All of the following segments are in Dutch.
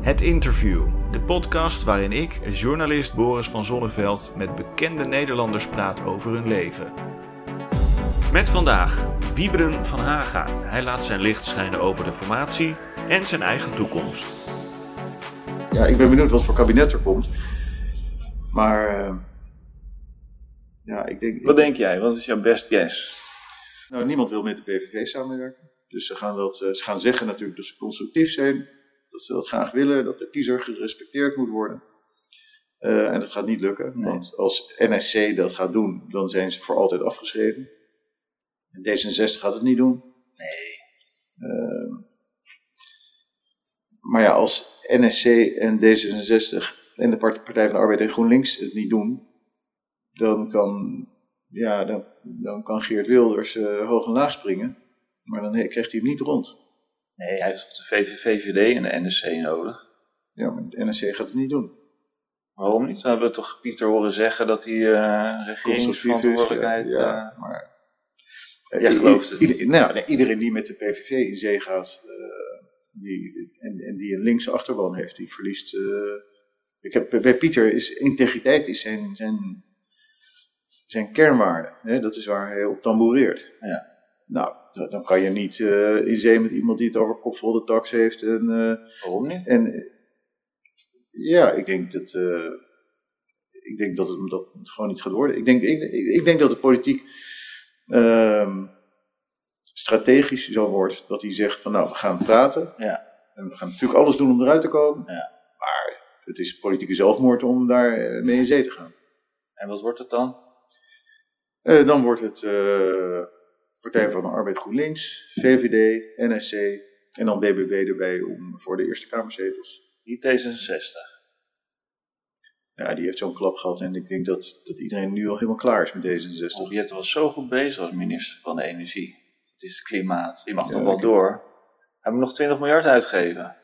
Het Interview, de podcast waarin ik, journalist Boris van Zonneveld, met bekende Nederlanders praat over hun leven. Met vandaag Wiebren van Haga. Hij laat zijn licht schijnen over de formatie en zijn eigen toekomst. Ja, ik ben benieuwd wat voor kabinet er komt. Maar uh, ja, ik denk. Wat denk jij? Wat is jouw best guess? Nou, niemand wil met de PVV samenwerken. Dus ze gaan, dat, ze gaan zeggen natuurlijk dat ze constructief zijn dat ze dat graag willen, dat de kiezer gerespecteerd moet worden. Uh, en dat gaat niet lukken, want als NSC dat gaat doen, dan zijn ze voor altijd afgeschreven. En D66 gaat het niet doen. Nee. Uh, maar ja, als NSC en D66 en de Partij van de Arbeid en GroenLinks het niet doen, dan kan, ja, dan, dan kan Geert Wilders uh, hoog en laag springen. Maar dan krijgt hij hem niet rond. Nee, hij heeft de VVD en de NSC nodig. Ja, maar de NSC gaat het niet doen. Waarom niet? We hebben toch Pieter horen zeggen dat hij uh, regeringsverantwoordelijkheid... Ja, ja, uh, maar... Jij gelooft het ieder, nou, iedereen die met de PVV in zee gaat uh, die, en, en, die een linkse achterban heeft, die verliest... ik heb, bij Pieter is integriteit is zijn, zijn, zijn kernwaarde. Hè? Dat is waar hij op tamboureert. Ja. Nou, dan kan je niet uh, in zee met iemand die het over kopvolle tax heeft. En, uh, Waarom niet? En, ja, ik denk dat, uh, ik denk dat het dat gewoon niet gaat worden. Ik denk, ik, ik denk dat de politiek ehm, strategisch zo wordt dat hij zegt van nou, we gaan praten. Ja. En we gaan natuurlijk alles doen om eruit te komen. Ja. Maar het is politieke zelfmoord om daar mee in zee te gaan. En wat wordt het dan? dan wordt het Partij van de Arbeid GroenLinks, VVD, NSC en dan BBB erbij om voor de Eerste Kamerzetels. Die D66. Ja, die heeft zo'n klap gehad en ik denk dat, dat iedereen nu al helemaal klaar is met D66. Obiette was zo goed bezig als minister van de Energie. Het is het klimaat. Die mag ja, toch wel door. Hij moet nog 20 miljard uitgeven.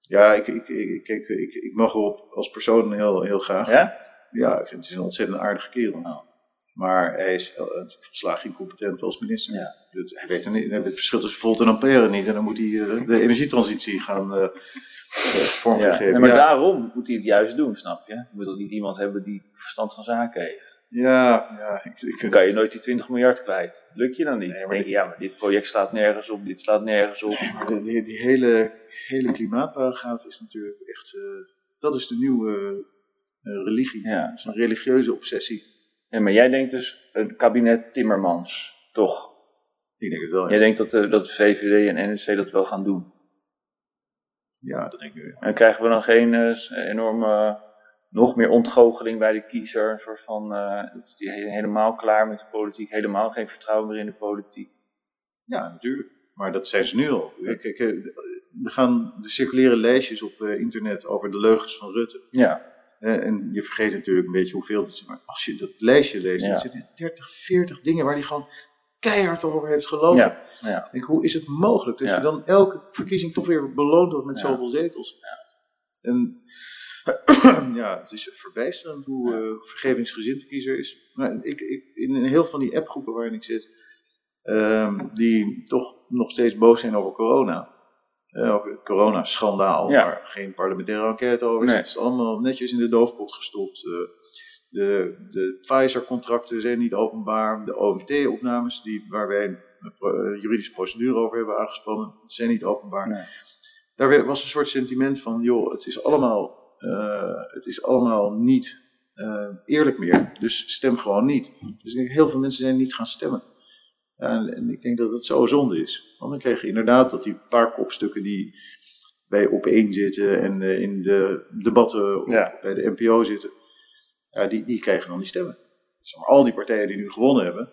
Ja, ik, ik, ik, ik, ik, ik mag erop als persoon heel, heel graag. Ja? Ja, ik vind het een ontzettend aardige kerel. Oh. Maar hij is volslagen incompetent als minister. Ja. Dus hij weet er niet, het verschil tussen volt en ampère niet. En dan moet hij uh, de energietransitie gaan uh, vormgeven. Ja. Nee, maar ja. daarom moet hij het juist doen, snap je? Je moet toch niet iemand hebben die verstand van zaken heeft. Ja, ja. Ik, ik dan kan je nooit die 20 miljard kwijt. Lukt je dan niet? Nee, dan denk je, ja, maar dit project slaat nergens op, dit slaat nergens op. Die, die, die, hele, hele klimaatparagraaf is natuurlijk echt... Uh, dat is de nieuwe religie. Ja. Dat is een religieuze obsessie. Ja, maar jij denkt dus het kabinet Timmermans, toch? Ik denk het wel. Ja. Jij denkt dat de, dat de VVD en NSC dat wel gaan doen? Ja, dat denk ik wel. En krijgen we dan geen uh, enorme, nog meer ontgoocheling bij de kiezer? Een soort van, uh, is die helemaal klaar met de politiek, helemaal geen vertrouwen meer in de politiek? Ja, natuurlijk. Maar dat zijn ze nu al. Kijk, er gaan de circuleren lijstjes op internet over de leugens van Rutte. Ja. En je vergeet natuurlijk een beetje hoeveel het is. Maar als je dat lijstje leest, dan zitten 30, 40 dingen waar hij gewoon keihard over heeft gelogen. Ja. Ja. Denk, hoe is het mogelijk dat je dan elke verkiezing toch weer beloond wordt met zoveel zetels? En ja, het is verbijsterend hoe uh, vergevingsgezind de kiezer is. Maar ik, ik, in heel van die appgroepen waarin ik zit, um, die toch nog steeds boos zijn over corona. Uh, over het coronaschandaal, Ja. waar geen parlementaire enquête over is. Het is allemaal netjes in de doofpot gestopt. Uh, de, de Pfizer-contracten zijn niet openbaar. De OMT-opnames, die, waar wij een pro- juridische procedure over hebben aangespannen, zijn niet openbaar. Nee. Daar was een soort sentiment van, joh, het is allemaal, het is allemaal niet eerlijk meer. Dus stem gewoon niet. Dus ik denk, heel veel mensen zijn niet gaan stemmen. Ja, en, en ik denk dat het zo zonde is. Want dan kreeg je inderdaad dat die paar kopstukken die bij Op1 zitten en uh, in de debatten op, Ja. bij de NPO zitten, ja, die, die krijgen dan niet stemmen. Al die partijen die nu gewonnen hebben,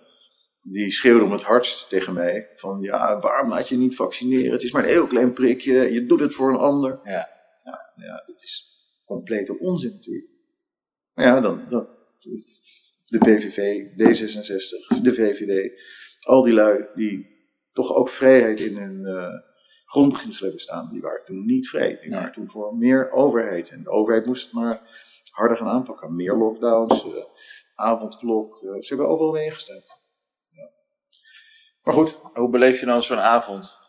die schreeuwden om het hardst tegen mij van ja, waarom laat je niet vaccineren? Het is maar een heel klein prikje je doet het voor een ander. Ja. Ja, ja dat is complete onzin natuurlijk. Maar ja, dan, dan de PVV, D66, de VVD, al die lui die toch ook vrijheid in hun uh, grondbeginselen hebben staan, die waren toen niet vrij. Die waren toen voor meer overheid. En de overheid moest het maar harder gaan aanpakken. Meer lockdowns, uh, avondklok. Uh, ze hebben overal mee ingestemd. Ja. Maar goed, Hoe beleef je dan zo'n avond?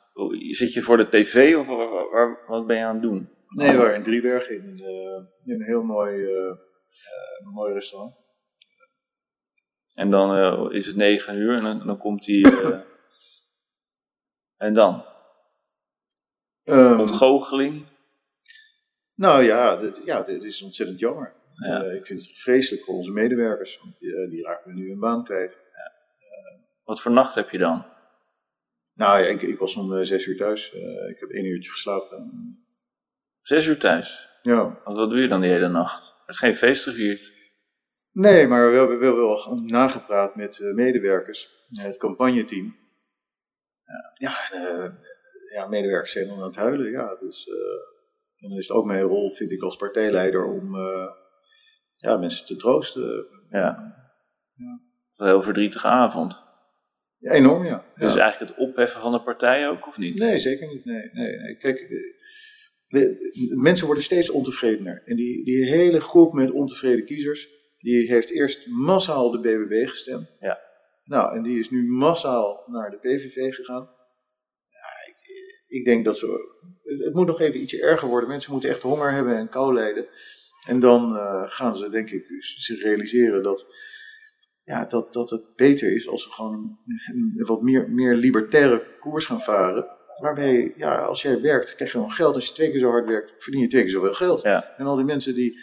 Zit je voor de tv of waar, waar- wat ben je aan het doen? Nee, we waren in Driebergen in, een, eh, in een heel mooi, eh, eh, mooi restaurant. En dan eh, is het negen uur en dan, dan komt hij. eh, en dan? Ehm, Ontgoocheling? nou ja, dit, ja, dit is ontzettend jammer. Ja. Eh, ik vind het vreselijk voor onze medewerkers, want die, die raken nu hun baan kwijt. Wat voor nacht heb je dan? Nou ja, ik, ik was om zes uur thuis. Ik heb één uurtje geslapen. Zes uur thuis. Ja. Want wat doe je dan die hele nacht? Er is geen feest gevierd. Nee, maar we hebben wel, nagepraat met eh, medewerkers, eh, het campagneteam. Ja, ja, en, eh, ja, medewerkers zijn dan aan het huilen. Ja, dus, eh, en dan is het ook mijn rol, vind ik, als partijleider om eh, ja, mensen te troosten. Ja. Een heel verdrietige avond. Ja, enorm, ja. Dus Ja. eigenlijk het opheffen van de partij ook, of niet? Nee, zeker niet. Nee, nee, nee. Kijk, eh, de, de mensen worden steeds ontevredener. En die, die hele groep met ontevreden kiezers, die heeft eerst massaal de BBB gestemd. Ja. Nou, en die is nu massaal naar de PVV gegaan. Ja, ik, ik denk dat ze. Het moet nog even ietsje erger worden. Mensen moeten echt honger hebben en kou lijden. En dan eh, gaan ze, denk ik, zich realiseren dat, ja, dat, dat het beter is als we gewoon een, een wat meer, meer libertaire koers gaan varen. Waarbij, ja, als jij werkt, krijg je gewoon geld. Als je twee keer zo hard werkt, verdien je twee keer zoveel geld. Ja. En al die mensen die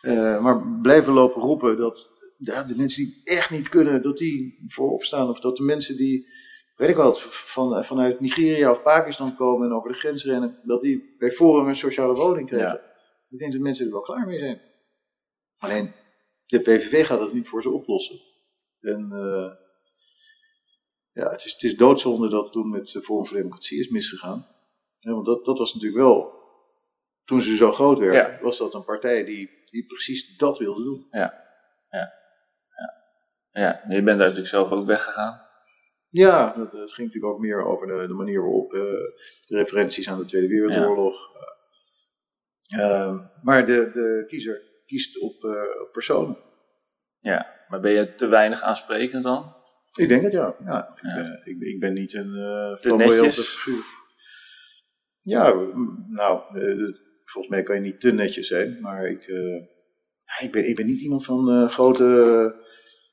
eh, maar blijven lopen roepen dat ja, de mensen die echt niet kunnen, dat die voorop staan. Of dat de mensen die, weet ik wat, van, vanuit Nigeria of Pakistan komen en over de grens rennen, dat die bij Forum een sociale woning krijgen. Ja. Ik denk dat mensen er wel klaar mee zijn. Alleen, de PVV gaat het niet voor ze oplossen. En eh, ja, het is, het is doodzonde dat het toen met de Forum voor Democratie is misgegaan. Ja, want dat, dat was natuurlijk wel, toen ze zo groot werden, Ja. was dat een partij die, die precies dat wilde doen. Ja, je bent daar natuurlijk zelf ook weggegaan. Ja, dat, ging natuurlijk ook meer over de, de manier waarop eh, de referenties aan de Tweede Wereldoorlog. eh, eh, maar de, de kiezer kiest op, eh, op personen. Ja, maar ben je te weinig aansprekend dan? Ik denk het ja. ja, ik, Ja. ben- ik, ik ben niet een uh, Te netjes? figuur. Ja, nou, volgens mij kan je niet te netjes zijn, maar ik, eh, ja, ik, ben, ik ben niet iemand van eh, grote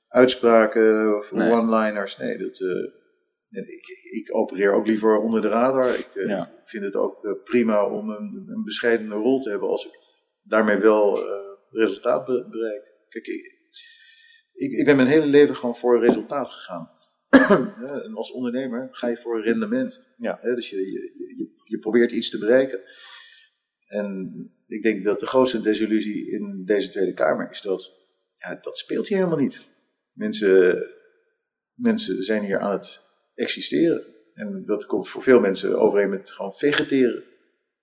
uitspraken of Nee. one-liners. Nee, dat, eh, ik, ik opereer ook liever onder de radar. Ik Ja. vind het ook prima om een, een bescheidene rol te hebben als ik daarmee wel resultaat be- bereik. Kijk, ik, ik, ik ben mijn hele leven gewoon voor resultaat gegaan. Ja, en als ondernemer ga je voor rendement. Ja. Dus je, je, je, je probeert iets te bereiken. En ik denk dat de grootste desillusie in deze Tweede Kamer is dat ja, dat speelt hier helemaal niet. Mensen, mensen zijn hier aan het existeren. En dat komt voor veel mensen overeen met gewoon vegeteren.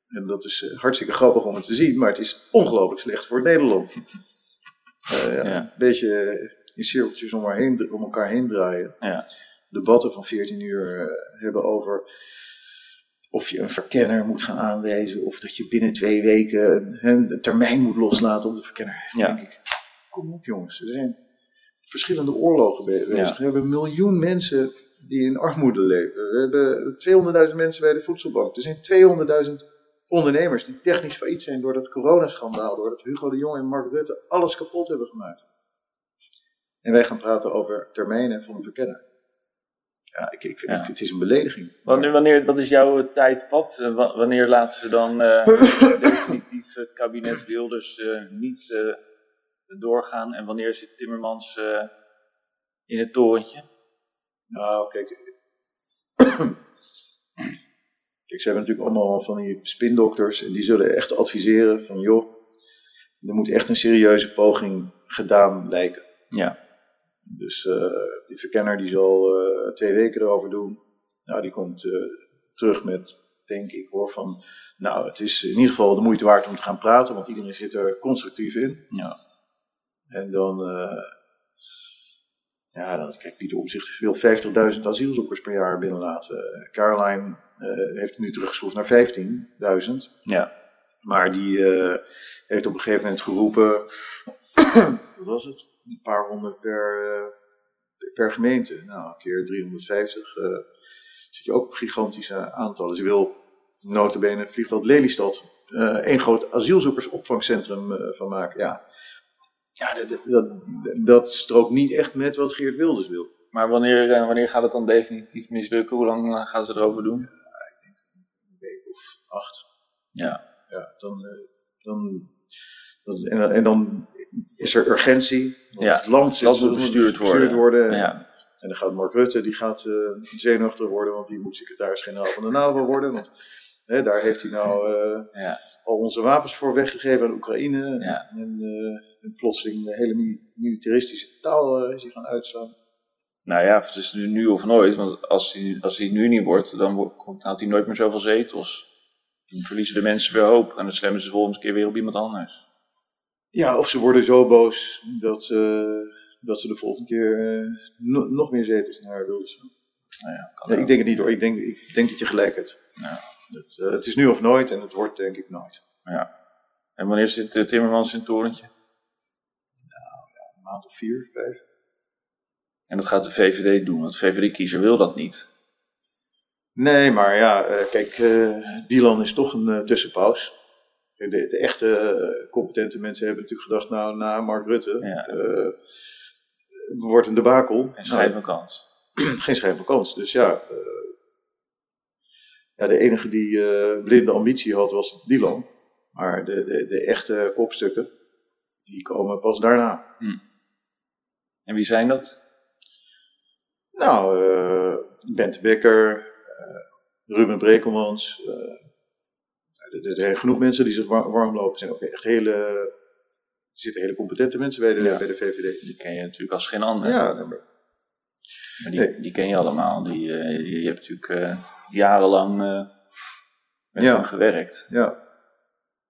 En dat is eh, hartstikke grappig om het te zien, maar het is ongelooflijk slecht voor Nederland. Eh, ja, Ja. Een beetje in cirkeltjes om, heen, om elkaar heen draaien. Ja. Debatten van 14 uur eh, hebben over of je een verkenner moet gaan aanwijzen, of dat je binnen twee weken een, een termijn moet loslaten om de verkenner. Ja. denk ik, kom op jongens, er zijn verschillende oorlogen be- bezig. Ja. We hebben een miljoen mensen die in armoede leven. We hebben 200.000 mensen bij de voedselbank. Er zijn 200.000 ondernemers die technisch failliet zijn door dat coronaschandaal, doordat Hugo de Jong en Mark Rutte alles kapot hebben gemaakt. En wij gaan praten over termijnen van een verkenner. Ja, ik, ik, Ja. ik- het is een belediging. Wanneer, wanneer, wat is jouw tijdpad? Eh, wa- wanneer laten ze dan eh, definitief het kabinet Wilders eh, niet doorgaan? En wanneer zit Timmermans in het torentje? Nou, kijk. kijk, ze hebben natuurlijk allemaal van die spindokters en die zullen echt adviseren van joh, er moet echt een serieuze poging gedaan lijken. Ja. Dus eh, die verkenner die zal eh, twee weken erover doen. Nou, die komt eh, terug met, denk ik hoor, van nou, het is in ieder geval de moeite waard om te gaan praten, want iedereen zit er constructief in. Ja. En dan, eh, ja, dan kijk, Pieter Omtzigt wil 50.000 asielzoekers per jaar binnenlaten. Caroline eh, heeft nu teruggeschroefd naar 15.000. Ja. Maar die heeft op een gegeven moment geroepen, wat was het? Een paar honderd per, eh, per gemeente. Nou, een keer 350. eh zit je ook op gigantische aantallen. Ze wil notabene vliegveld Lelystad eh, één groot asielzoekersopvangcentrum eh, van maken. Ja, ja dat, dat, dat, strookt niet echt met wat Geert Wilders wil. Maar wanneer, wanneer gaat het dan definitief mislukken? Hoe lang gaan ze erover doen? Een week of acht. Ja. Ja, dan, dan- en, dan- en dan is er urgentie. Want Ja, Het land dat moet bestuurd worden. worden. ja. En dan gaat Mark Rutte, die gaat eh zenuwachtig worden, want die moet secretaris-generaal van de NAVO worden. Want hè, daar heeft hij nou eh, Ja. al onze wapens voor weggegeven aan Oekraïne. Ja. En, en plotseling hele mi- militaristische taal is hij gaan uitslaan. Nou ja, het is nu, nu of nooit. Want als hij, als hij nu niet wordt, dan haalt hij nooit meer zoveel zetels. Dan verliezen de mensen weer hoop. En dan stemmen ze de volgende keer weer op iemand anders. Ja, of ze worden zo boos dat, eh, dat ze de volgende keer eh, no- nog meer zetels naar wilden staan. Nou ja, Nee, ik denk het niet hoor. Ik denk, ik denk dat je gelijk hebt. Ja. Het, eh, het is nu of nooit en het wordt denk ik nooit. Ja. En wanneer zit uh, Timmermans in het torentje? Een maand of vier, vijf. En dat gaat de VVD doen, want de VVD-kiezer wil dat niet. Nee, maar ja, eh, kijk, Dylan is toch een tussenpaus. De, de echte eh, competente mensen hebben natuurlijk gedacht, nou, na Mark Rutte Ja. eh, wordt een debakel. En schrijf een kans. Nou, geen van kans. Dus ja, eh, ja de enige die blinde ambitie had was Dylan. Maar de, de, de echte kopstukken, die komen pas daarna. En wie zijn dat? Nou, Bente Becker, Ruben Brekelmans. Eh, er, zijn genoeg mensen die zich war- warm lopen. Er zijn ook echt hele, er zitten hele competente mensen bij de, Ja. bij de VVD. Die ken je natuurlijk als geen ander. Ja, maar- Maar die, Nee. die ken je allemaal. Die, eh, die, je hebt natuurlijk eh, jarenlang eh, met Ja. gewerkt. ja.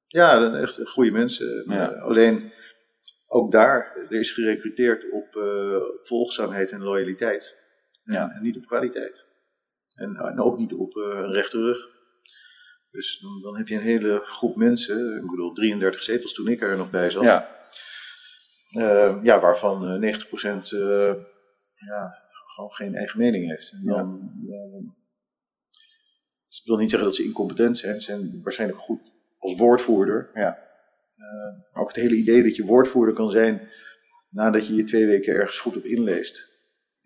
Ja, echt goede mensen. Ja. Eh, alleen, ook daar, er is gerecruiteerd op eh, volgzaamheid en loyaliteit. En, Ja. en niet op kwaliteit. En, en ook niet op eh, een rechte rug. Dus dan, dan heb je een hele groep mensen, ik bedoel 33 zetels toen ik er nog bij zat. Ja. Eh, ja, waarvan eh, 90% eh, ja, gewoon geen eigen mening heeft. En dan, ja, dan- ik wil niet zeggen dat ze incompetent zijn. Ze zijn waarschijnlijk goed als woordvoerder. Ja. Eh, maar ook het hele idee dat je woordvoerder kan zijn nadat je je twee weken ergens goed op inleest.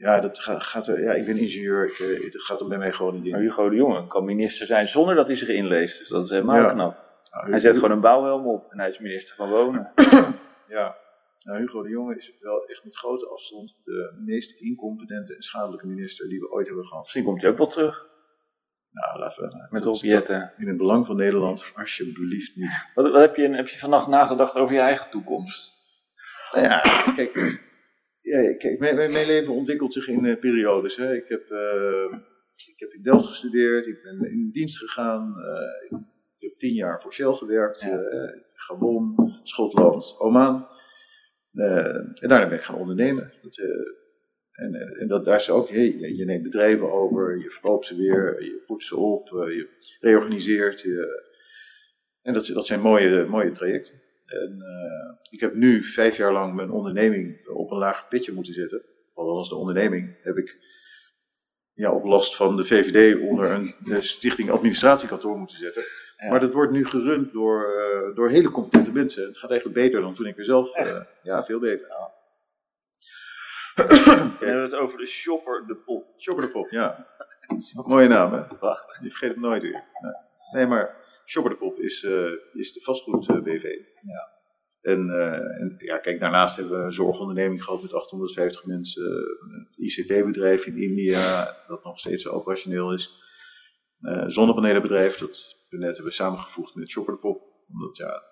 Ja, dat gaat, gaat er, ja ik ben ingenieur, ik, eh, dat gaat er bij mij gewoon niet Maar in. Hugo de Jonge kan minister zijn zonder dat hij zich inleest. Dus dat is helemaal Ja. knap. Nou, Hij zet gewoon een bouwhelm op en hij is minister van Wonen. Ja, nou, Hugo de Jonge is wel echt met grote afstand de meest incompetente en schadelijke minister die we ooit hebben gehad. Misschien komt hij ook wel terug Nou, laten we met dat- objetten. In het belang van Nederland, alsjeblieft niet. Wat, wat heb, je, heb je vannacht nagedacht over je eigen toekomst? Nou ja, kijk, ja, kijk mijn, mijn leven ontwikkelt zich in eh, periodes. Hè. Ik, heb, eh, ik heb in Delft gestudeerd, ik ben in dienst gegaan. eh, ik heb tien jaar voor Shell gewerkt. Ja. eh, Gabon, Schotland, Oman. En daarna ben ik gaan ondernemen. Dat, en, en dat, daar is ook, hey, je neemt bedrijven over, je verkoopt ze weer, je poetst ze op, je reorganiseert. Je, en dat, dat zijn mooie, mooie trajecten. En eh, ik heb nu vijf jaar lang mijn onderneming op een laag pitje moeten zetten. Althans, de onderneming heb ik ja, op last van de VVD onder een eh, stichting administratiekantoor moeten zetten. Ja. Maar dat wordt nu gerund door, eh, door hele competente mensen. Het gaat eigenlijk beter dan toen ik er zelf. Echt? ja, veel beter. We hebben het over de shopper, de pop. Shopper de Pop, ja. Mooie naam, hè? Wacht. Die vergeet het nooit weer. Nee, nee maar Shopper de Pop is, eh, is de vastgoed eh, BV. Ja. En, eh, en ja, kijk, daarnaast hebben we een zorgonderneming gehad met 850 mensen. Een ICT-bedrijf in India, dat nog steeds operationeel is. Zonnepanelenbedrijf, dat we net hebben samengevoegd met Shopper de Pop. Omdat ja,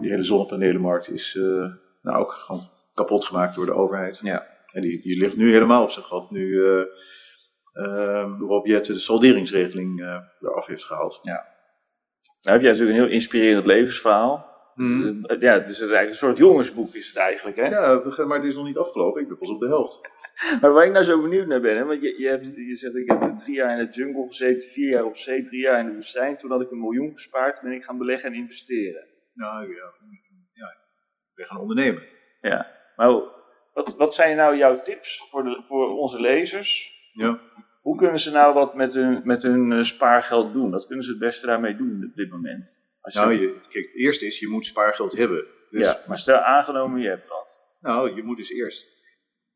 die hele zonnepanelenmarkt is eh, nou ook gewoon kapot gemaakt door de overheid. Ja. En die, die ligt nu helemaal op zijn gat. Nu Rob Jetten de salderingsregeling eraf heeft gehaald. Nou heb jij natuurlijk een heel inspirerend levensverhaal. Mhm. Het, eh, Ja, het is eigenlijk een soort jongensboek is het eigenlijk, hè? Ja, maar het is nog niet afgelopen. Ik ben pas op de helft. Maar waar ik nou zo benieuwd naar ben, hè, want je, je, hebt, je zegt ik heb drie jaar in de jungle gezeten, vier jaar op zee, drie jaar in de woestijn. Toen had ik een miljoen gespaard, ben ik gaan beleggen en investeren. Nou ja, ja ik ben gaan ondernemen. Ja, maar wat, wat zijn nou jouw tips voor, de, voor onze lezers? Ja. Hoe kunnen ze nou wat met hun, met hun eh, spaargeld doen? Wat kunnen ze het beste daarmee doen op dit moment? Als Nou, je, kijk, eerst is, je moet spaargeld hebben. Dus, ja, maar stel aangenomen je hebt wat. Nou, je moet dus eerst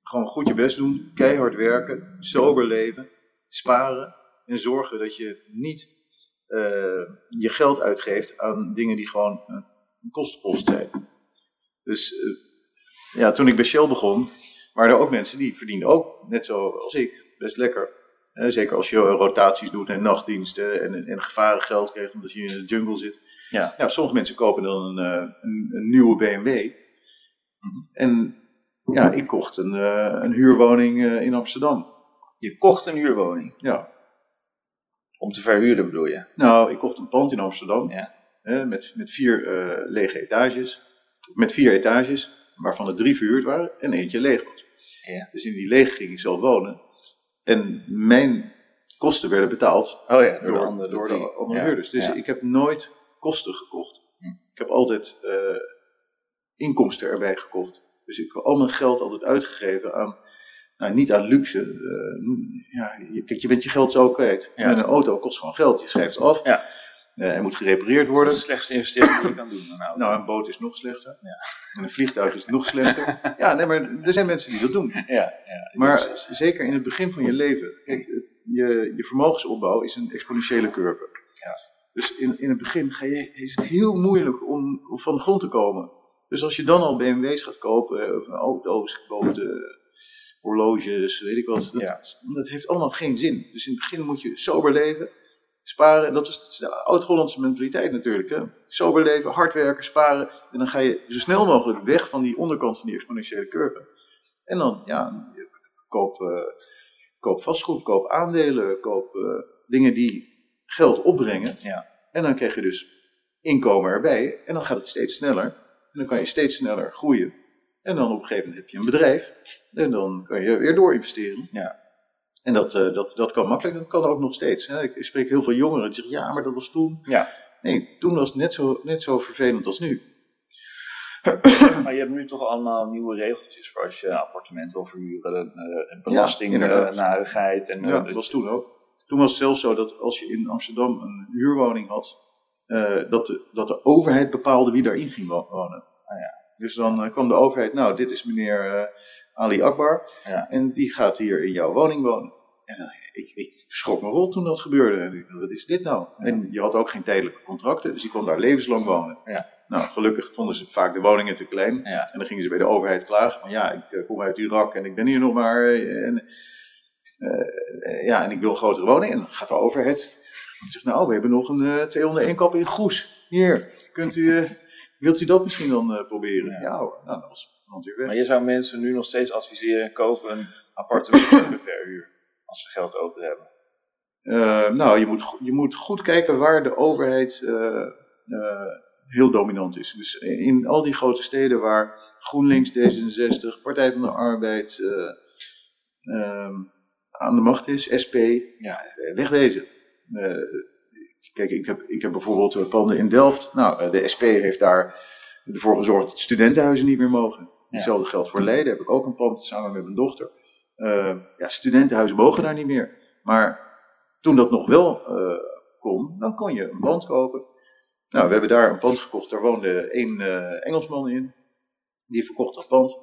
gewoon goed je best doen, keihard werken, sober leven, sparen en zorgen dat je niet eh, je geld uitgeeft aan dingen die gewoon eh, een kostenpost zijn. Dus ja, toen ik bij Shell begon, waren er ook mensen die verdienden ook, net zo als ik, best lekker. Zeker als je rotaties doet en nachtdiensten en, en gevarengeld krijgt omdat je in de jungle zit. Ja. Ja, sommige mensen kopen dan een, eh, een, een nieuwe BMW. En ja, ik kocht een, eh, een huurwoning eh, in Amsterdam. Je kocht een huurwoning. Ja. Om te verhuren bedoel je? Nou, ik kocht een pand in Amsterdam. Ja. hè, met, met vier lege etages. Met vier etages, waarvan er drie verhuurd waren en eentje leeg was. Ja. Dus in die lege ging ik zelf wonen. En mijn kosten werden betaald Oh ja, door, door, de andere door de andere huurders. Dus ik heb nooit kosten gekocht. Hm. Ik heb altijd eh, inkomsten erbij gekocht. Dus ik heb al mijn geld altijd uitgegeven aan, nou, niet aan luxe. eh, ja, kijk, je bent je geld zo kwijt. Ja. En een auto kost gewoon geld. Je schrijft het af. Ja. Eh, en moet gerepareerd Dat is worden. de slechtste investering die je kan doen. Nou, Nou, een boot is nog slechter. En een vliegtuig is nog slechter. ja, nee, maar er zijn mensen die dat doen. ja, ja. Maar zeker in het begin van je leven. Kijk, het- je, je vermogensopbouw is een exponentiële curve. Ja. Dus in, in het begin ga je, is het heel moeilijk om, om van de grond te komen. Dus als je dan al BMW's gaat kopen, eh, of auto's eh, horloges, weet ik wat. Dat, Ja. dat heeft allemaal geen zin. Dus in het begin moet je sober leven, sparen. En dat is de oud-Hollandse mentaliteit natuurlijk. Hè? Sober leven, hard werken, sparen. En dan ga je zo snel mogelijk weg van die onderkant van die exponentiële curve. En dan, ja, koop, eh, koop vastgoed, koop aandelen, koop eh, dingen die geld opbrengen. Ja. En dan krijg je dus inkomen erbij. En dan gaat het steeds sneller. En dan kan je steeds sneller groeien. En dan op een gegeven moment heb je een bedrijf. En dan kan je weer door investeren. Ja. En dat, eh, dat, dat kan makkelijk, dat kan ook nog steeds. Hè. Ik spreek heel veel jongeren die zeggen, ja, maar dat was toen. Ja. Nee, toen was het net zo, net zo vervelend als nu. Maar je hebt nu toch allemaal nieuwe regeltjes voor als je appartement wil verhuren. Uh, Ja, inderdaad. belastingnarigheid. en, Ja, eh, dat was toen ook. Toen was het zelfs zo dat als je in Amsterdam een huurwoning had, eh, dat, de, dat de overheid bepaalde wie daarin ging wo- wonen. Ah, ja. Dus dan eh, kwam de overheid, nou, dit is meneer eh, Ali Akbar, Ja. en die gaat hier in jouw woning wonen. En dan, ik, ik schrok me rol toen dat gebeurde. En ik, Wat is dit nou? En je had ook geen tijdelijke contracten, dus die kon daar levenslang wonen. Ja. Nou, gelukkig vonden ze vaak de woningen te klein. En dan gingen ze bij de overheid klagen van ja, ik eh, kom uit Irak en ik ben hier nog maar. eh, En, eh, eh, ja, en ik wil een grotere woning. En dan gaat de overheid. Zegt nou, we hebben nog een eh 201 kap in Goes. Hier, kunt u, eh, wilt u dat misschien dan eh, proberen? Ja. Ja, hoor. Nou, dat was dan weer weg. Maar je zou mensen nu nog steeds adviseren: koop een appartement de verhuur. Als ze geld over hebben. Eh, nou, je moet, je moet goed kijken waar de overheid eh, eh, heel dominant is. Dus in al die grote steden waar GroenLinks, D66, Partij van de Arbeid eh, ehm, aan de macht is, SP, ja, wegwezen. Kijk, ik heb, ik heb bijvoorbeeld panden in Delft. Nou, de SP heeft daar ervoor gezorgd dat studentenhuizen niet meer mogen. Hetzelfde geldt voor Leiden, heb ik ook een pand samen met mijn dochter. Eh, ja, studentenhuizen mogen daar niet meer. Maar toen dat nog wel eh, kon, dan kon je een pand kopen. Nou, we hebben daar een pand gekocht, daar woonde één eh, Engelsman in. Die verkocht dat pand.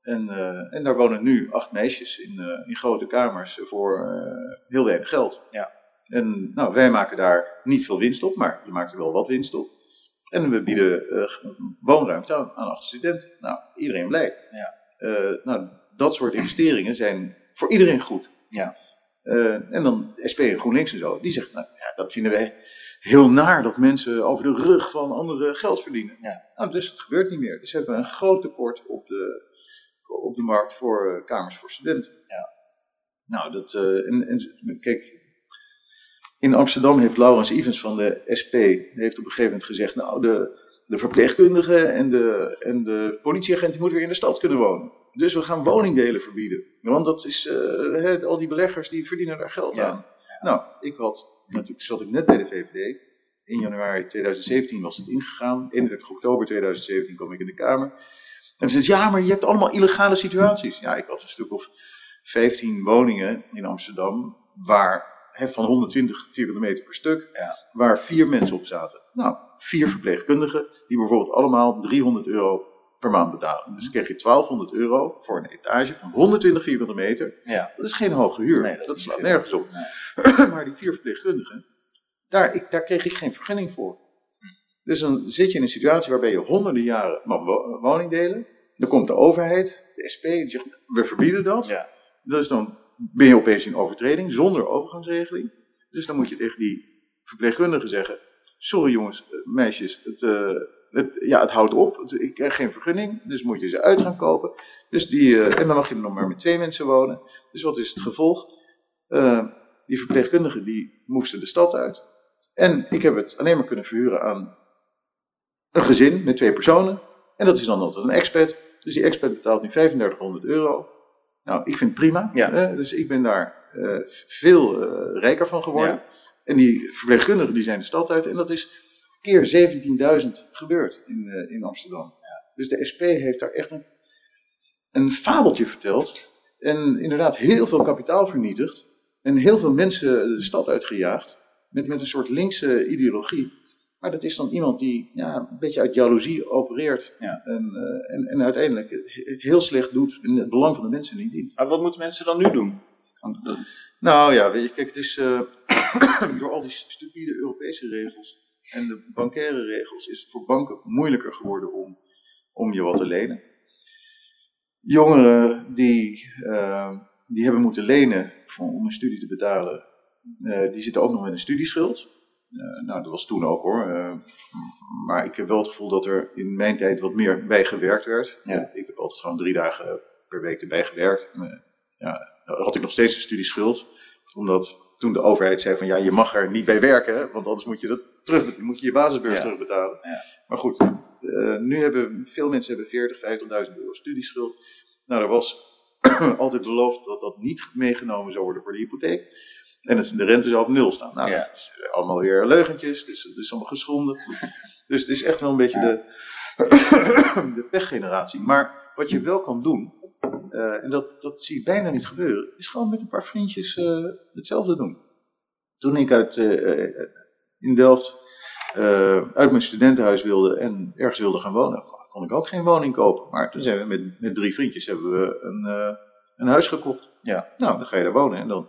En, en daar wonen nu acht meisjes in, in grote kamers voor heel weinig geld. Ja. En nou, wij maken daar niet veel winst op, maar je maakt er wel wat winst op. En we bieden eh, woonruimte aan, aan acht studenten. Nou, iedereen blij. Ja. Eh, nou, dat soort investeringen zijn voor iedereen goed. Ja. Eh, en dan SP en GroenLinks en zo, die zegt, nou ja, dat vinden wij heel naar dat mensen over de rug van anderen geld verdienen. Ja. Nou, dus het gebeurt niet meer. Dus we hebben een groot tekort op de, op de markt voor kamers voor studenten. Ja. Nou, dat, en, en kijk, in Amsterdam heeft Laurens Ivens van de SP, heeft op een gegeven moment gezegd, nou, de, de verpleegkundigen en de, en de politieagent moeten weer in de stad kunnen wonen. Dus we gaan woningdelen verbieden. Want dat is, eh, al die beleggers die verdienen daar geld Ja. aan. Nou, ik had, natuurlijk zat ik net bij de VVD. In januari 2017 was het ingegaan. 31 oktober 2017 kwam ik in de Kamer. En ze zei, ja, maar je hebt allemaal illegale situaties. Ja, ik had een stuk of 15 woningen in Amsterdam waar hè, van 120 vierkante meter per stuk, Ja. waar vier mensen op zaten. Nou, vier verpleegkundigen, die bijvoorbeeld allemaal 300 euro per maand betalen. Dus kreeg je 1200 euro voor een etage van 120 vierkante meter. Ja. Dat is geen hoge huur. Nee, dat dat is slaat nergens op. Nee. maar die vier verpleegkundigen, daar, ik, daar kreeg ik geen vergunning voor. Dus dan zit je in een situatie waarbij je honderden jaren mag wo- woning delen. Dan komt de overheid, de SP, die zegt, we verbieden dat. Ja. Dus dan ben je opeens in overtreding, zonder overgangsregeling. Dus dan moet je tegen die verpleegkundigen zeggen, sorry jongens, eh, meisjes, het, eh, het, ja, het houdt op. Ik krijg geen vergunning, dus moet je ze uit gaan kopen. Dus die, eh, en dan mag je er nog maar met twee mensen wonen. Dus wat is het gevolg? Die verpleegkundigen die moesten de stad uit. En ik heb het alleen maar kunnen verhuren aan een gezin met twee personen. En dat is dan altijd een expat. Dus die expat betaalt nu 3500 euro. Nou, ik vind het prima. Ja. hè. dus ik ben daar eh, veel eh, rijker van geworden. Ja. En die verpleegkundigen die zijn de stad uit. En dat is keer 17.000 gebeurd in, eh, in Amsterdam. Dus de SP heeft daar echt een, een fabeltje verteld. En inderdaad heel veel kapitaal vernietigd. En heel veel mensen de stad uitgejaagd. Met, met een soort linkse ideologie. Maar dat is dan iemand die ja, een beetje uit jaloezie opereert. Ja. En, eh, en, en uiteindelijk het, het heel slecht doet. In het belang van de mensen niet dient. Maar wat moeten mensen dan nu doen? Nou ja, weet je, kijk, het is eh, door al die stupide Europese regels en de bankaire regels is het voor banken moeilijker geworden om, om je wat te lenen. Jongeren die, eh, die hebben moeten lenen voor, om een studie te betalen, die zitten ook nog met een studieschuld. Eh, nou, dat was toen ook hoor. Eh, maar ik heb wel het gevoel dat er in mijn tijd wat meer bij gewerkt werd. Ja. Ik heb altijd gewoon drie dagen per week erbij gewerkt. Eh, ja, dan had ik nog steeds een studieschuld. Omdat toen de overheid zei van ja, je mag er niet bij werken, want anders moet je, dat terug, moet je je basisbeurs Ja. terugbetalen. Ja. Maar goed, nu hebben veel mensen hebben 40, 50.000 euro studieschuld. Nou, er was altijd beloofd dat dat niet meegenomen zou worden voor de hypotheek. En de rente zou op nul staan. Nou, Ja. dat is allemaal weer leugentjes, dus het is allemaal geschonden. dus het is echt wel een beetje de, de pechgeneratie. Maar wat je wel kan doen, eh, en dat, dat zie je bijna niet gebeuren, is gewoon met een paar vriendjes eh, hetzelfde doen. Toen ik uit, eh, eh, in Delft eh, uit mijn studentenhuis wilde en ergens wilde gaan wonen, kon ik ook geen woning kopen. Maar toen zijn we met, met drie vriendjes hebben we een, eh, een huis gekocht. Ja. Nou, dan ga je daar wonen. En dan,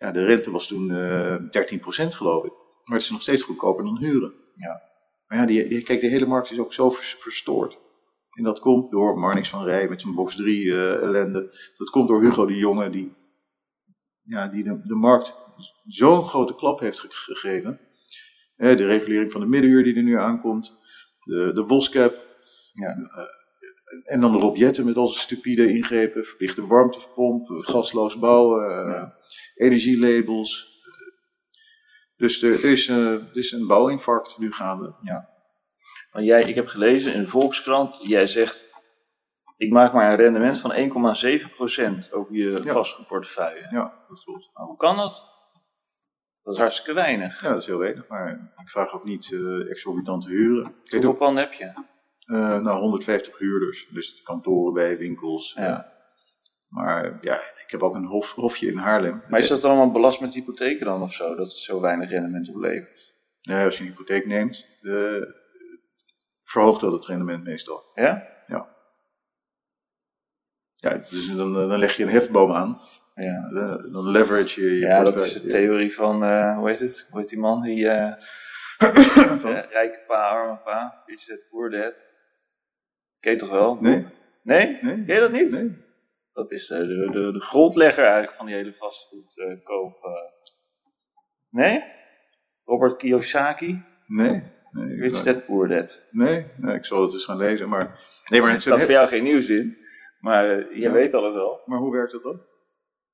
ja, de rente was toen eh 13% geloof ik. Maar het is nog steeds goedkoper dan huren. Ja. Maar ja, die, kijk, de hele markt is ook zo vers- verstoord. En dat komt door Marnix van Rij met zijn box 3 eh, ellende. Dat komt door Hugo de Jonge, die, ja, die de, de markt zo'n grote klap heeft ge- gegeven. Eh, de regulering van de middenhuur die er nu aankomt. De, de WOSCAP. Ja. Eh, en dan de Rob Jetten met al zijn stupide ingrepen. Verplichte warmtepomp, eh, gasloos bouwen, eh, Ja. energielabels. Dus er, is, eh, er is een bouwinfarct nu gaande. Want jij, ik heb gelezen in de Volkskrant, jij zegt, ik maak maar een rendement van 1,7% over je Ja. vastgoedportefeuille. Ja, dat klopt. Maar hoe kan dat? Dat is hartstikke weinig. Ja, dat is heel weinig, maar ik vraag ook niet eh exorbitant te huren. Hoeveel panden heb je? Eh, nou, 150 huurders, dus kantoren bij, winkels. Ja. eh. maar ja, ik heb ook een hof, hofje in Haarlem. Maar is dat allemaal belast met hypotheken dan of zo, dat het zo weinig rendement oplevert? Nee, als je een hypotheek neemt, eh, verhoogt dat het rendement meestal. Ja? Ja, dus dan, dan leg je een hefboom aan, Ja. eh, dan leverage je je Ja, dat is de theorie van, eh, hoe heet het? Hoe heet die man? Die eh, Van- eh, rijke pa, arme pa. Is poor dad? Ken je toch wel? Nee? Nee? Nee. Ken je dat niet? Nee? Dat is de, de, de, de grondlegger eigenlijk van die hele vastgoedkoop. eh. nee? Robert Kiyosaki? Nee? Nee, Rich Dad Poor Dad. nee, nee, ik zal het eens gaan lezen, maar... Nee, maar, Er het staat voor jou geen nieuws in, maar eh, je Ja. weet alles wel. maar hoe werkt dat dan?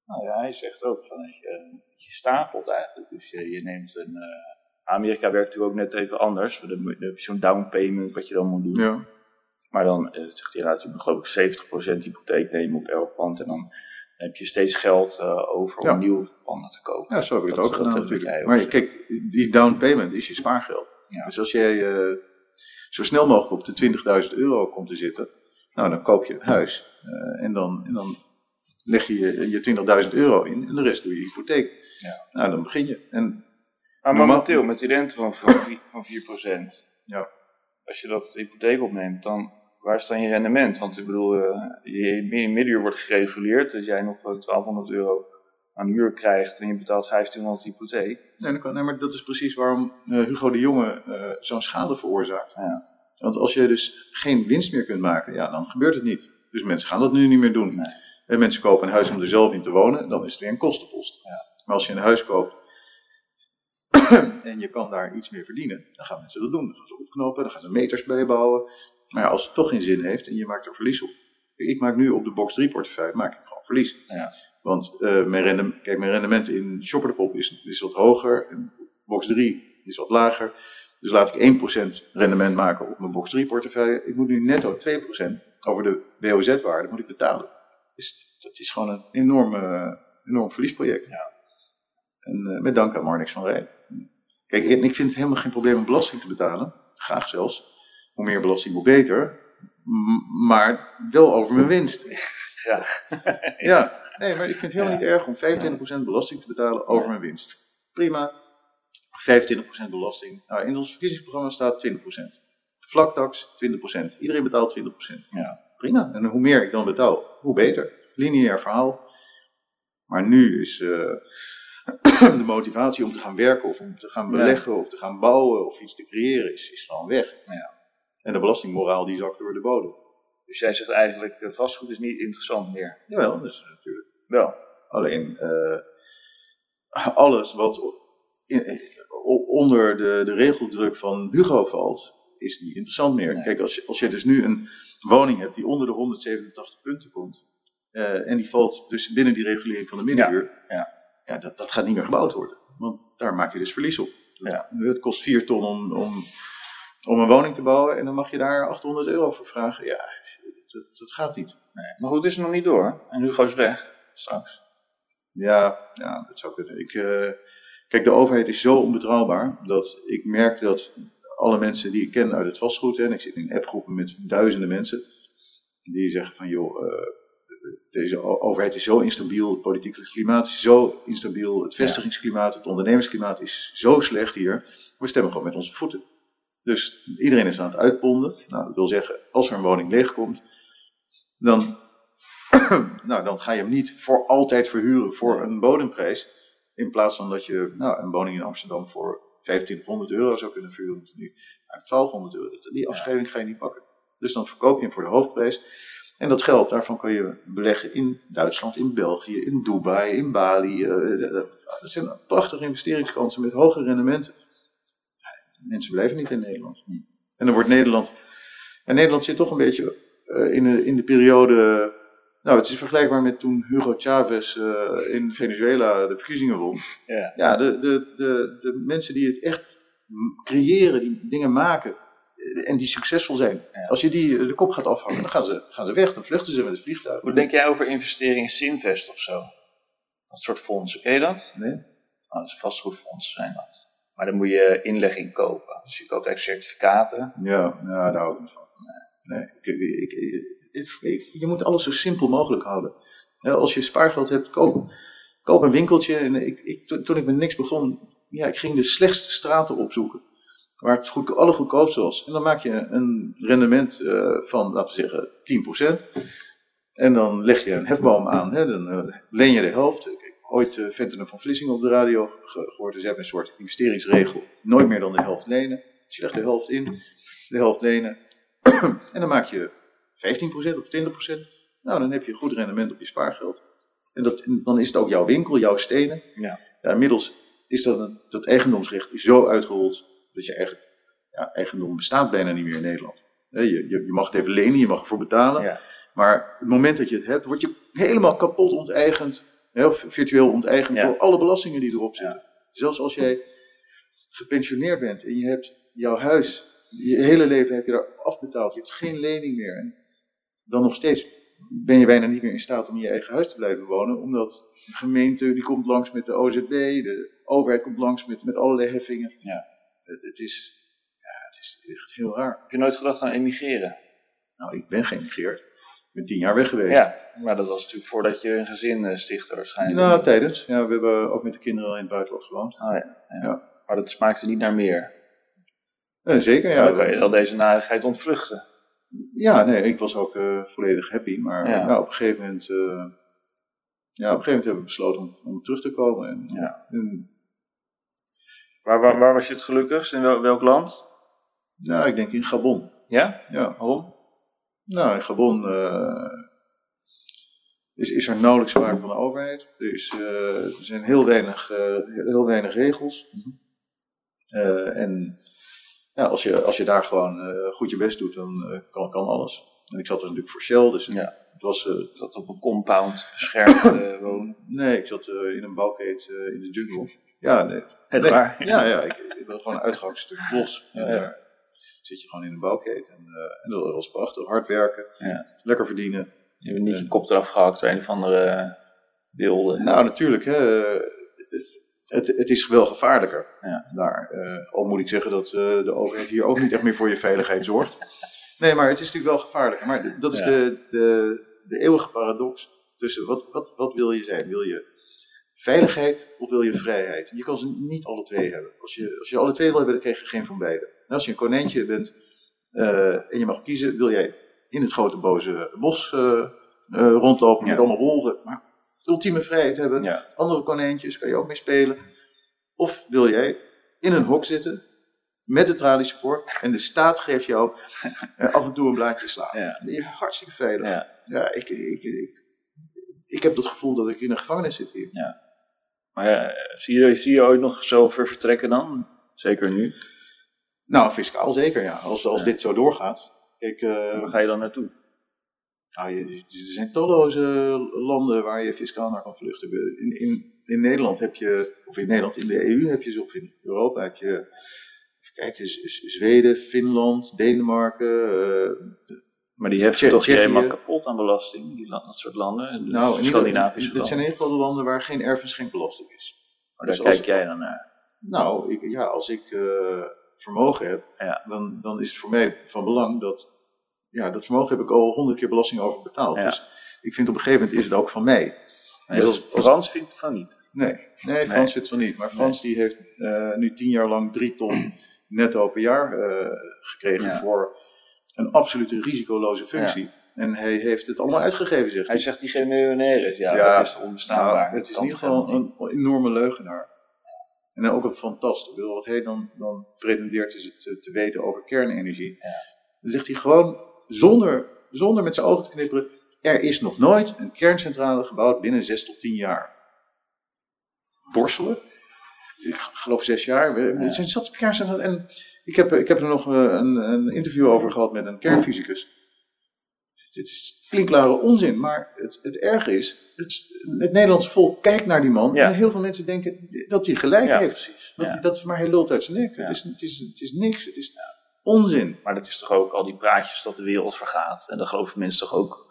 Nou ja, hij zegt ook van dat je, je stapelt eigenlijk. Dus je, je neemt een. eh, Amerika werkt natuurlijk ook net even anders. Dan moet- dan heb je zo'n down payment wat je dan moet doen. Ja. Maar dan eh, zegt hij laat je geloof ik 70% hypotheek nemen op elk pand. En dan heb je steeds geld eh, over om Ja. nieuwe panden te kopen. Ja, zo heb ik het ook gedaan jij natuurlijk. ook Maar kijk, die down payment is je spaargeld. Ja. Dus als jij eh, zo snel mogelijk op de 20.000 euro komt te zitten, nou dan koop je een huis. eh, en, dan, en dan leg je je 20.000 euro in en de rest doe je hypotheek. Ja. Nou, dan begin je. En Maar Normaal- momenteel, met die rente van, van, vi- van 4%, Ja. Als je dat hypotheek opneemt, dan waar is dan je rendement? Want ik bedoel, eh, je middenuur wordt gereguleerd, dus jij nog eh, 1200 euro aan huur krijgt en je betaalt 1500 hypotheek. Nee, nee, maar dat is precies waarom eh, Hugo de Jonge eh, zo'n schade veroorzaakt. Ja. Want als je dus geen winst meer kunt maken, ja, dan gebeurt het niet. Dus mensen gaan dat nu niet meer doen. Nee. En mensen kopen een huis om er zelf in te wonen, dan is het weer een kostenpost. Ja. Maar als je een huis koopt en je kan daar iets meer verdienen, dan gaan mensen dat doen. Dan gaan ze opknopen, dan gaan ze meters bijbouwen. Maar ja, als het toch geen zin heeft en je maakt er verlies op. Ik maak nu op de box 3 portefeuille maak ik gewoon verlies. Ja. Want eh, mijn, rendement, kijk, mijn rendement in Shopper de Pop is, is wat hoger en box 3 is wat lager. Dus laat ik 1% rendement maken op mijn box 3 portefeuille. Ik moet nu netto 2% over de WOZ-waarde moet ik betalen. Dus dat is gewoon een enorm, eh, enorm verliesproject. Ja. En eh, met dank aan Marnix van Rij. Kijk, en ik vind het helemaal geen probleem om belasting te betalen. Graag zelfs. Hoe meer belasting, hoe beter. M- maar wel over mijn winst. Graag. Ja, nee, maar ik vind het helemaal Ja. niet erg om 25% belasting te betalen over mijn winst. Prima. 25% belasting. Nou, in ons verkiezingsprogramma staat 20%. Vlaktax 20%. Iedereen betaalt 20%. Ja. Prima. En hoe meer ik dan betaal, hoe beter. Lineair verhaal. Maar nu is eh, de motivatie om te gaan werken of om te gaan Ja. beleggen of te gaan bouwen of iets te creëren is, is gewoon weg. Ja. En de belastingmoraal die zakt door de bodem. Dus jij zegt eigenlijk, eh, vastgoed is niet interessant meer. Jawel, dus natuurlijk. Wel. Alleen eh, alles wat onder de, de regeldruk van Hugo valt, is niet interessant meer. Nee. Kijk, als je, als je dus nu een woning hebt die onder de 187 punten komt, en die valt dus binnen die regulering van de middenuur, ja. ja, dat, dat gaat niet meer gebouwd worden. Want daar maak je dus verlies op. Dat- Ja. Het kost 4 ton om, om, om een woning te bouwen en dan mag je daar 800 euro voor vragen. Ja, dat, dat gaat niet. Nee. Maar goed, het is nog niet door. En Hugo is weg. Straks. Ja, ja dat zou kunnen. Ik, eh, kijk, de overheid is zo onbetrouwbaar dat ik merk dat alle mensen die ik ken uit het vastgoed, en ik zit in appgroepen met duizenden mensen, die zeggen van joh, eh, deze overheid is zo instabiel, het politieke klimaat is zo instabiel, het vestigingsklimaat, het ondernemersklimaat is zo slecht hier, we stemmen gewoon met onze voeten. Dus iedereen is aan het uitponden. Nou, dat wil zeggen, als er een woning leegkomt, dan nou, dan ga je hem niet voor altijd verhuren voor een bodemprijs. In plaats van dat je nou, een woning in Amsterdam voor 2500 euro zou kunnen verhuren. Nu naar 1200 euro. Die afschrijving ga je niet pakken. Dus dan verkoop je hem voor de hoofdprijs. En dat geld, daarvan kan je beleggen in Duitsland, in België, in Dubai, in Bali. eh, eh, dat zijn prachtige investeringskansen met hoge rendementen. Mensen blijven niet in Nederland. En dan wordt Nederland. En Nederland zit toch een beetje eh, in, de, in de periode. Nou, het is vergelijkbaar met toen Hugo Chavez eh, in Venezuela de verkiezingen won. Ja. Ja, de, de, de, de mensen die het echt creëren, die dingen maken eh, en die succesvol zijn. Ja. Als je die eh, de kop gaat afhangen, dan gaan ze, gaan ze weg, dan vluchten ze met het vliegtuig. Hoe denk jij over investeringen in Sinvest of zo? Dat soort fondsen, ken je dat? Nee? Nou, dat is vastgoedfondsen zijn dat. Maar dan moet je inleg in kopen. Dus je koopt eigenlijk certificaten. Ja, nou, daar hou ik niet van. Nee, nee. Ik, ik, je moet alles zo simpel mogelijk houden. Als je spaargeld hebt, koop, koop een winkeltje. En ik, toen ik met niks begon, ja, ik ging de slechtste straten opzoeken. Waar het goed, allergoedkoopste was. En dan maak je een rendement eh, van, laten we zeggen, 10%. En dan leg je een hefboom aan. Hè, dan eh, leen je de helft. Ik heb ooit uh, Ventenen van Vlissingen op de radio ge- gehoord. Dus ze hebben een soort investeringsregel. Nooit meer dan de helft lenen. Dus je legt de helft in, de helft lenen. en dan maak je 15% of 20%. Nou, dan heb je een goed rendement op je spaargeld. En dat, en dan is het ook jouw winkel, jouw stenen. Ja. Ja, inmiddels is dat, een, dat eigendomsrecht is zo uitgerold dat je eigenlijk, ja, eigendom bestaat bijna niet meer in Nederland. Je, je, je mag het even lenen, je mag ervoor betalen. Ja. Maar het moment dat je het hebt, word je helemaal kapot onteigend, of virtueel onteigend Ja. door alle belastingen die erop zitten. Zelfs als jij gepensioneerd bent en je hebt jouw huis, je hele leven heb je daar afbetaald, je hebt geen lening meer. En dan nog steeds ben je bijna niet meer in staat om in je eigen huis te blijven wonen, omdat de gemeente die komt langs met de OZB, de overheid komt langs met, met allerlei heffingen. Ja. Het, het is, ja, het is echt heel raar. Heb je nooit gedacht aan emigreren? Nou, ik ben geëmigreerd. ben tien jaar weg geweest. Ja, maar dat was natuurlijk voordat je een gezin uh, stichtte waarschijnlijk. Nou, tijdens. Ja, we hebben ook met de kinderen al in het buitenland gewoond. Oh ja, ja. Maar dat smaakte niet naar meer. Uh, zeker, ja. Dan kan je dan deze narigheid ontvluchten. Ja, nee, ik was ook uh, volledig happy. Maar ja. Nou, op een gegeven moment... ja, op een gegeven moment hebben we besloten om, om terug te komen. En, ja. En, waar, waar, waar, was je het gelukkigst? In wel, welk land? Nou, ik denk in Gabon. Ja? Ja. Waarom? Nou, in Gabon is, is er nauwelijks sprake van de overheid. Er, is, uh, er zijn heel weinig, uh, heel weinig regels. Uh, en ja, als, je, als je daar gewoon goed je best doet, dan kan, kan alles. En ik zat er natuurlijk voor Shell, dus ja. het was... zat op een compound beschermd wonen? Nee, ik zat in een bouwkeet in de jungle. Ja, nee. Het nee, waar? Ja, ja ik, ik ben gewoon een uitgangsstuk bos. Ja, ja. daar zit je gewoon in een bouwkeet. En, en dat was prachtig. Hard werken, ja. lekker verdienen. Je hebt niet je kop eraf gehakt door een of andere wilde. Nou, natuurlijk. Hè. Het, het is wel gevaarlijker ja. daar. Uh, al moet ik zeggen dat uh, de overheid hier ook niet echt meer voor je veiligheid zorgt. Nee, maar het is natuurlijk wel gevaarlijker. Maar dat is Ja. de, de, de eeuwige paradox tussen wat, wat, wat wil je zijn? Wil je veiligheid of wil je vrijheid? Je kan ze niet alle twee hebben. Als je, als je alle twee wil hebben, dan krijg je geen van beide. En als je een konijntje bent uh, en je mag kiezen, wil jij in het grote boze bos uh, uh, rondlopen Ja. met allemaal wolven, maar ultieme vrijheid hebben. Ja. Andere konijntjes kan je ook mee spelen. Of wil jij in een hok zitten met de tralies ervoor en de staat geeft jou uh, af en toe een blaadje sla. Ja. Ben je hartstikke veilig. Ja. Ja, ik, ik, ik, ik heb het gevoel dat ik in een gevangenis zit hier. Maar ja, zie, je, zie je ooit nog zo ver vertrekken dan? Zeker nu. Nou, fiscaal zeker, ja. Als, als Ja. dit zo doorgaat. Kijk, eh, Waar ga je dan naartoe? nou, je, er zijn talloze landen waar je fiscaal naar kan vluchten. In, in, in Nederland heb je, of in Nederland, in de EU heb je of in Europa heb je, Z- Z- Zweden, Finland, Denemarken. eh, Maar die heeft toch helemaal kapot aan belasting, die, land- dat soort landen. Dus nou, Scandinavische dit zijn in ieder geval de landen waar geen erf- en schenkbelasting is. Maar daar dus als- kijk jij dan naar. Nou, ik, ja, als ik eh, vermogen heb, Ja. dan, dan is het voor mij van belang dat. Ja, dat vermogen heb ik al honderd keer belasting over betaald. Ja. Dus ik vind op een gegeven moment is het ook van mij. Nee, Dus als als- Frans vindt van niet. Nee, nee Frans vindt van niet. Maar Frans die heeft eh, nu tien jaar lang drie ton netto per jaar eh, gekregen Ja. voor een absolute risicoloze functie. En hij heeft het allemaal uitgegeven, zegt Hij hij. zegt die geen miljonair is. Ja, Ja, dat is onbestaanbaar. Nou, het is in ieder geval een enorme leugenaar. En dan ook een fantast. Ik bedoel, wat hij dan, dan pretendeert is het te, te weten over kernenergie. Dan zegt hij gewoon, zonder, zonder met zijn ogen te knipperen, er is nog nooit een kerncentrale gebouwd binnen zes tot tien jaar. Borselen? Ik geloof zes jaar. Er zijn zat kerncentrales. En ik heb, ik heb er nog eh, een, een interview over gehad met een kernfysicus. Dit is klinkklare onzin, maar het, het erge is, het, het Nederlandse volk kijkt naar die man Ja. en heel veel mensen denken dat hij gelijk Ja, heeft. precies. Dat, Ja. dat is maar hij lult uit zijn nek. Ja. Het, is, het, is, het is niks, het is onzin. Maar dat is toch ook al die praatjes dat de wereld vergaat. En dan geloven mensen toch ook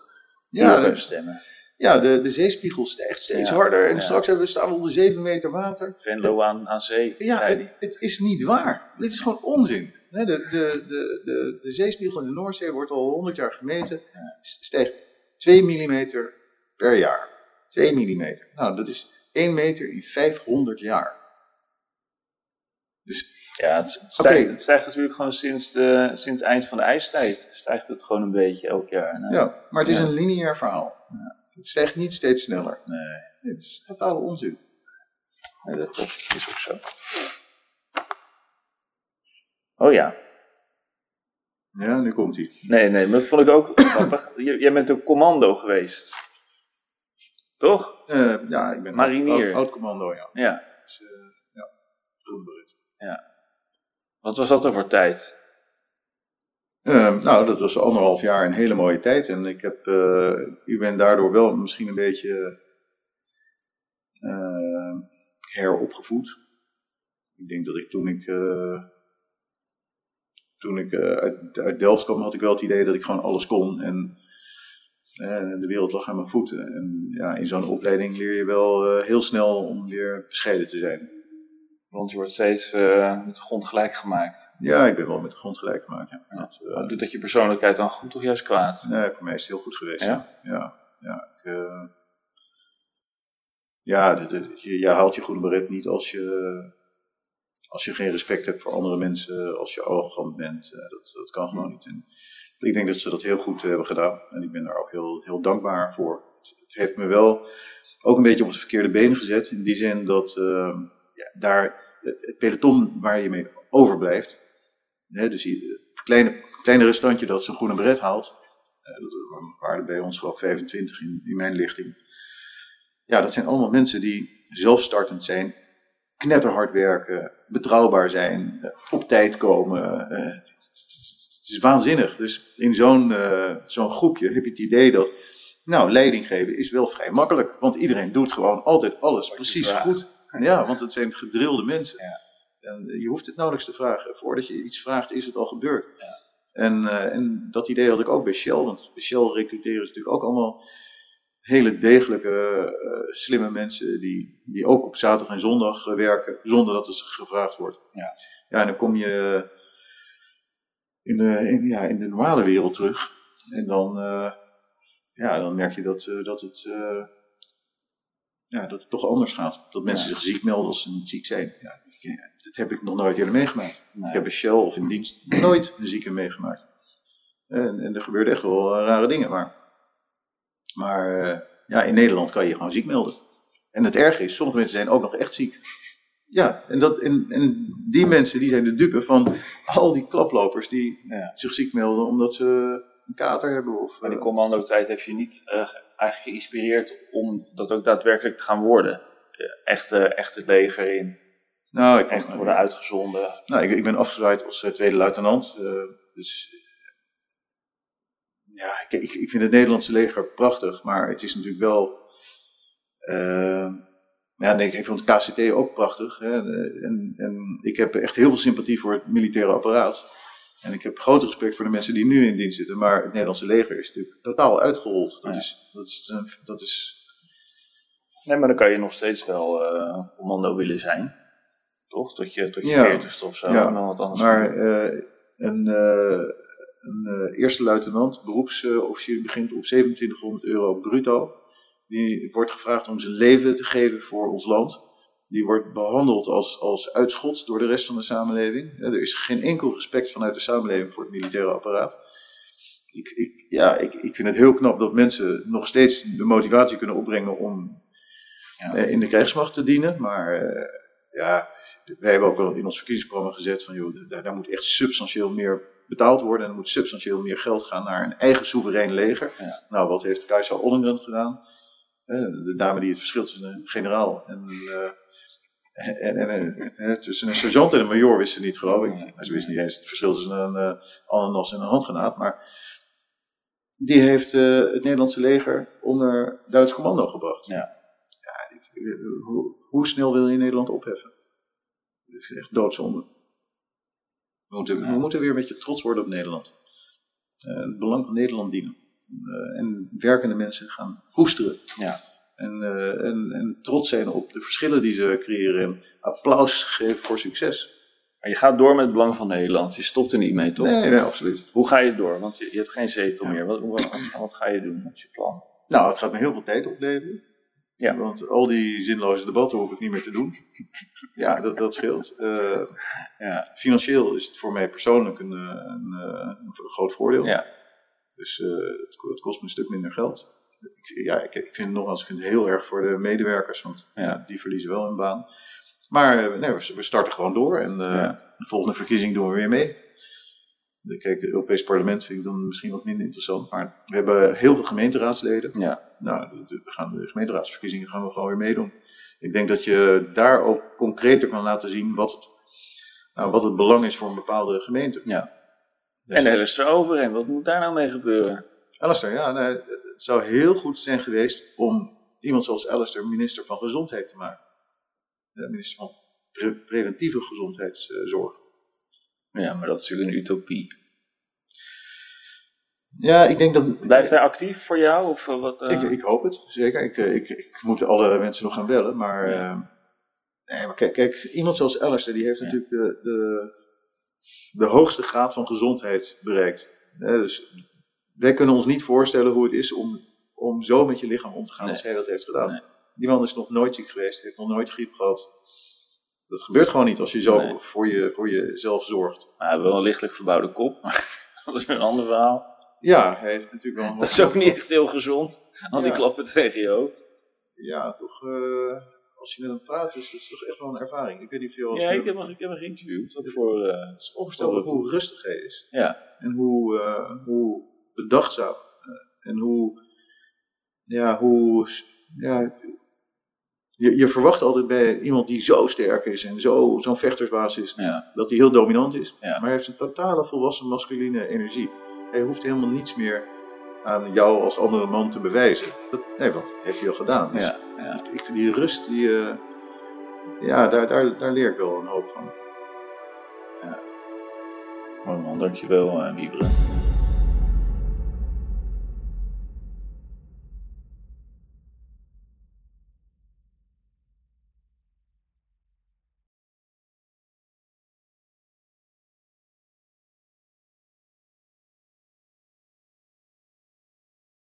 Ja, ja, stemmen. Ja de, de zeespiegel stijgt steeds Ja. harder en Ja. straks hebben we, staan we onder 7 meter water. Venlo aan, aan zee. Ja, het, is niet waar. Dit is gewoon onzin. De, de, de, de, de zeespiegel in de Noordzee wordt al 100 jaar gemeten. Stijgt 2 mm per jaar. 2 mm. Nou, dat is 1 meter in 500 jaar. Dus Ja, het, stijgt, het stijgt natuurlijk gewoon sinds, de, sinds het eind van de ijstijd. Stijgt het gewoon een beetje elk jaar. Nou, ja, maar het is Ja. een lineair verhaal. Het stijgt niet steeds sneller. Nee, Het is totale onzin. nee, dat klopt. Dat is ook zo. Oh ja. Ja, nu komt hij. Nee, nee, maar dat vond ik ook grappig. Jij bent ook commando geweest. Toch? Eh, ja, ik ben Marinier. oud, oud commando, ja. Ja. Dus, eh, ja. Groenbrut. Wat was dat dan voor tijd? Eh, nou, dat was anderhalf jaar een hele mooie tijd. En ik, heb, eh, ik ben daardoor wel misschien een beetje eh, heropgevoed. Ik denk dat ik toen ik, eh, toen ik uit, uit Delft kwam, had ik wel het idee dat ik gewoon alles kon. En de wereld lag aan mijn voeten. En ja, in zo'n opleiding leer je wel heel snel om weer bescheiden te zijn. Want je wordt steeds uh, met de grond gelijk gemaakt. Ja, ik ben wel met de grond gelijk gemaakt. Ja. ja. Dat, uh, doet dat je persoonlijkheid dan goed of juist kwaad? Nee, voor mij is het heel goed geweest. Ja? Ja, ja. Ik, uh, ja de, de, je, je, haalt je goede beret niet als je, als je geen respect hebt voor andere mensen, als je arrogant bent. dat, dat kan gewoon niet. En ik denk dat ze dat heel goed hebben gedaan. En ik ben daar ook heel, heel dankbaar voor. Het, het heeft me wel ook een beetje op het verkeerde been gezet. In die zin dat ja, daar het peloton waar je mee overblijft. Hè, dus het kleine, kleine restantje dat zijn groene beret haalt. Uh, dat waren bij ons geloof 25 in, in mijn lichting. Ja, dat zijn allemaal mensen die zelfstartend zijn, knetterhard werken, betrouwbaar zijn, uh, op tijd komen. Het is waanzinnig. Dus in zo'n uh, zo'n groepje heb je het idee dat nou, leiding geven is wel vrij makkelijk, want iedereen doet gewoon altijd alles precies goed. Ja, want het zijn gedrilde mensen. Ja. En je hoeft het nauwelijks te vragen. Voordat je iets vraagt, is het al gebeurd. Ja. En, uh, en dat idee had ik ook bij Shell, want bij Shell recruteren ze natuurlijk ook allemaal hele degelijke, uh, slimme mensen die, die ook op zaterdag en zondag werken, zonder dat het gevraagd wordt. Ja, ja en dan kom je in de, in, ja, in de normale wereld terug. En dan, uh, ja, dan merk je dat, dat, het, ja, dat het toch anders gaat. Dat mensen zich ziek melden als ze niet ziek zijn. Ja, dat heb ik nog nooit eerder meegemaakt. Nee. Ik heb een Shell of in dienst nooit een zieke meegemaakt. En, en er gebeurden echt wel rare dingen. Maar, maar ja, in Nederland kan je je gewoon ziek melden. En het erge is, sommige mensen zijn ook nog echt ziek. Ja, en, dat, en, en die mensen die zijn de dupe van al die klaplopers die ja. zich ziek melden omdat ze een kater hebben. Of, maar die commando-tijd heeft je niet uh, eigenlijk geïnspireerd om dat ook daadwerkelijk te gaan worden. Echt, uh, echt het leger in. Nou, ik echt worden uitgezonden. Nou, ik, ik ben afgezwaaid als uh, tweede luitenant. dus ja, ik, ik, ik vind het Nederlandse leger prachtig, maar het is natuurlijk wel ja, nee, ik vond het KCT ook prachtig. Hè. En, en ik heb echt heel veel sympathie voor het militaire apparaat. En ik heb groot respect voor de mensen die nu in dienst zitten. Maar het Nederlandse leger is natuurlijk totaal uitgerold. Dat, is, dat, is, dat is... Nee, maar dan kan je nog steeds wel uh, commando willen zijn. Toch? Tot je, tot je ja. 40 of zo. Ja. En dan wat anders maar uh, een, uh, een eerste luitenant, beroepsofficier, begint op 2700 euro bruto. Die wordt gevraagd om zijn leven te geven voor ons land. Die wordt behandeld als, als uitschot door de rest van de samenleving. er is geen enkel respect vanuit de samenleving voor het militaire apparaat. Ik, ik, ja, ik, ik vind het heel knap dat mensen nog steeds de motivatie kunnen opbrengen om ja. eh, in de krijgsmacht te dienen. Maar eh, ja, wij hebben ook wel in ons verkiezingsprogramma gezet van joh, daar, daar moet echt substantieel meer betaald worden. En er moet substantieel meer geld gaan naar een eigen soeverein leger. Ja. Nou, wat heeft Kajsa Ollengren gedaan? de dame die het verschil tussen een generaal en, uh, en, en, en, tussen een sergeant en een major wist ze niet, geloof ik. Ze wist niet eens het verschil tussen een uh, ananas en een handgranaat. Maar die heeft uh, het Nederlandse leger onder Duits commando gebracht. Ja. ja hoe, hoe, snel wil je Nederland opheffen? Dat is echt doodzonde. We moeten, ja. we moeten weer een beetje trots worden op Nederland. het belang van Nederland dienen. En werkende mensen gaan koesteren. Ja. En, uh, en, en, trots zijn op de verschillen die ze creëren en applaus geven voor succes. Maar je gaat door met het belang van Nederland. Je stopt er niet mee, toch? Nee, nee absoluut. Hoe ga je door? Want je, je hebt geen zetel meer. Wat, wat, wat, ga je doen? Wat is je plan? Nou, het gaat me heel veel tijd opleveren. Ja. Want al die zinloze debatten hoef ik niet meer te doen. ja, dat, dat scheelt. Uh, ja. Financieel is het voor mij persoonlijk een, een, een, een groot voordeel. Ja. Dus uh, het, het, kost me een stuk minder geld. Ik, ja, ik, ik vind het nogmaals ik heel erg voor de medewerkers, want ja, die verliezen wel hun baan. Maar nee, we, we, starten gewoon door en ja. de volgende verkiezing doen we weer mee. Kijk, het Europees Parlement vind ik dan misschien wat minder interessant. Maar we hebben heel veel gemeenteraadsleden. Ja. Nou, we gaan de gemeenteraadsverkiezingen gaan we gewoon weer meedoen. Ik denk dat je daar ook concreter kan laten zien wat het, nou, wat het belang is voor een bepaalde gemeente. Ja. Dus en Alistair Overeen, wat moet daar nou mee gebeuren? Alistair, ja, nee, het zou heel goed zijn geweest om iemand zoals Alistair minister van Gezondheid te maken. De minister van pre preventieve gezondheidszorg. Ja, maar dat is natuurlijk een utopie. Ja, ik denk dat. Blijft hij actief voor jou? Of wat, uh... ik, ik hoop het, zeker. Ik, ik, ik, moet alle mensen nog gaan bellen, maar. Ja. Uh, Nee, maar kijk, kijk iemand zoals Alistair, die heeft natuurlijk de, de, de hoogste graad van gezondheid bereikt. dus wij kunnen ons niet voorstellen hoe het is om, om zo met je lichaam om te gaan als hij dat heeft gedaan. Die man is nog nooit ziek geweest, heeft nog nooit griep gehad. Dat gebeurt gewoon niet als je zo voor, je, voor jezelf zorgt. hij heeft wel een lichtelijk verbouwde kop, dat is een ander verhaal. Ja, hij heeft natuurlijk wel een Dat is ook niet echt heel gezond, al die klappen tegen je hoofd. Ja, toch, uh, als je met hem praat, is dat toch echt wel een ervaring. Ik weet niet veel. Ja, ik heb, hem, ik heb hem geïnterviewd. voor, uh, het is onvoorstelbaar hoe rustig hij is. Ja. En hoe, uh, hoe bedachtzaam. en hoe, ja, hoe, ja, je, je, verwacht altijd bij iemand die zo sterk is en zo, zo'n vechtersbaas is, ja. dat hij heel dominant is. Ja. Maar hij heeft een totale volwassen masculine energie. Hij hoeft helemaal niets meer aan jou als andere man te bewijzen. Dat, nee, want dat heeft hij al gedaan. Dus ja. Ik, die rust, die, uh, ja, daar, daar, daar leer ik wel een hoop van. Ja. Mooi man, dankjewel uh, Wieberen.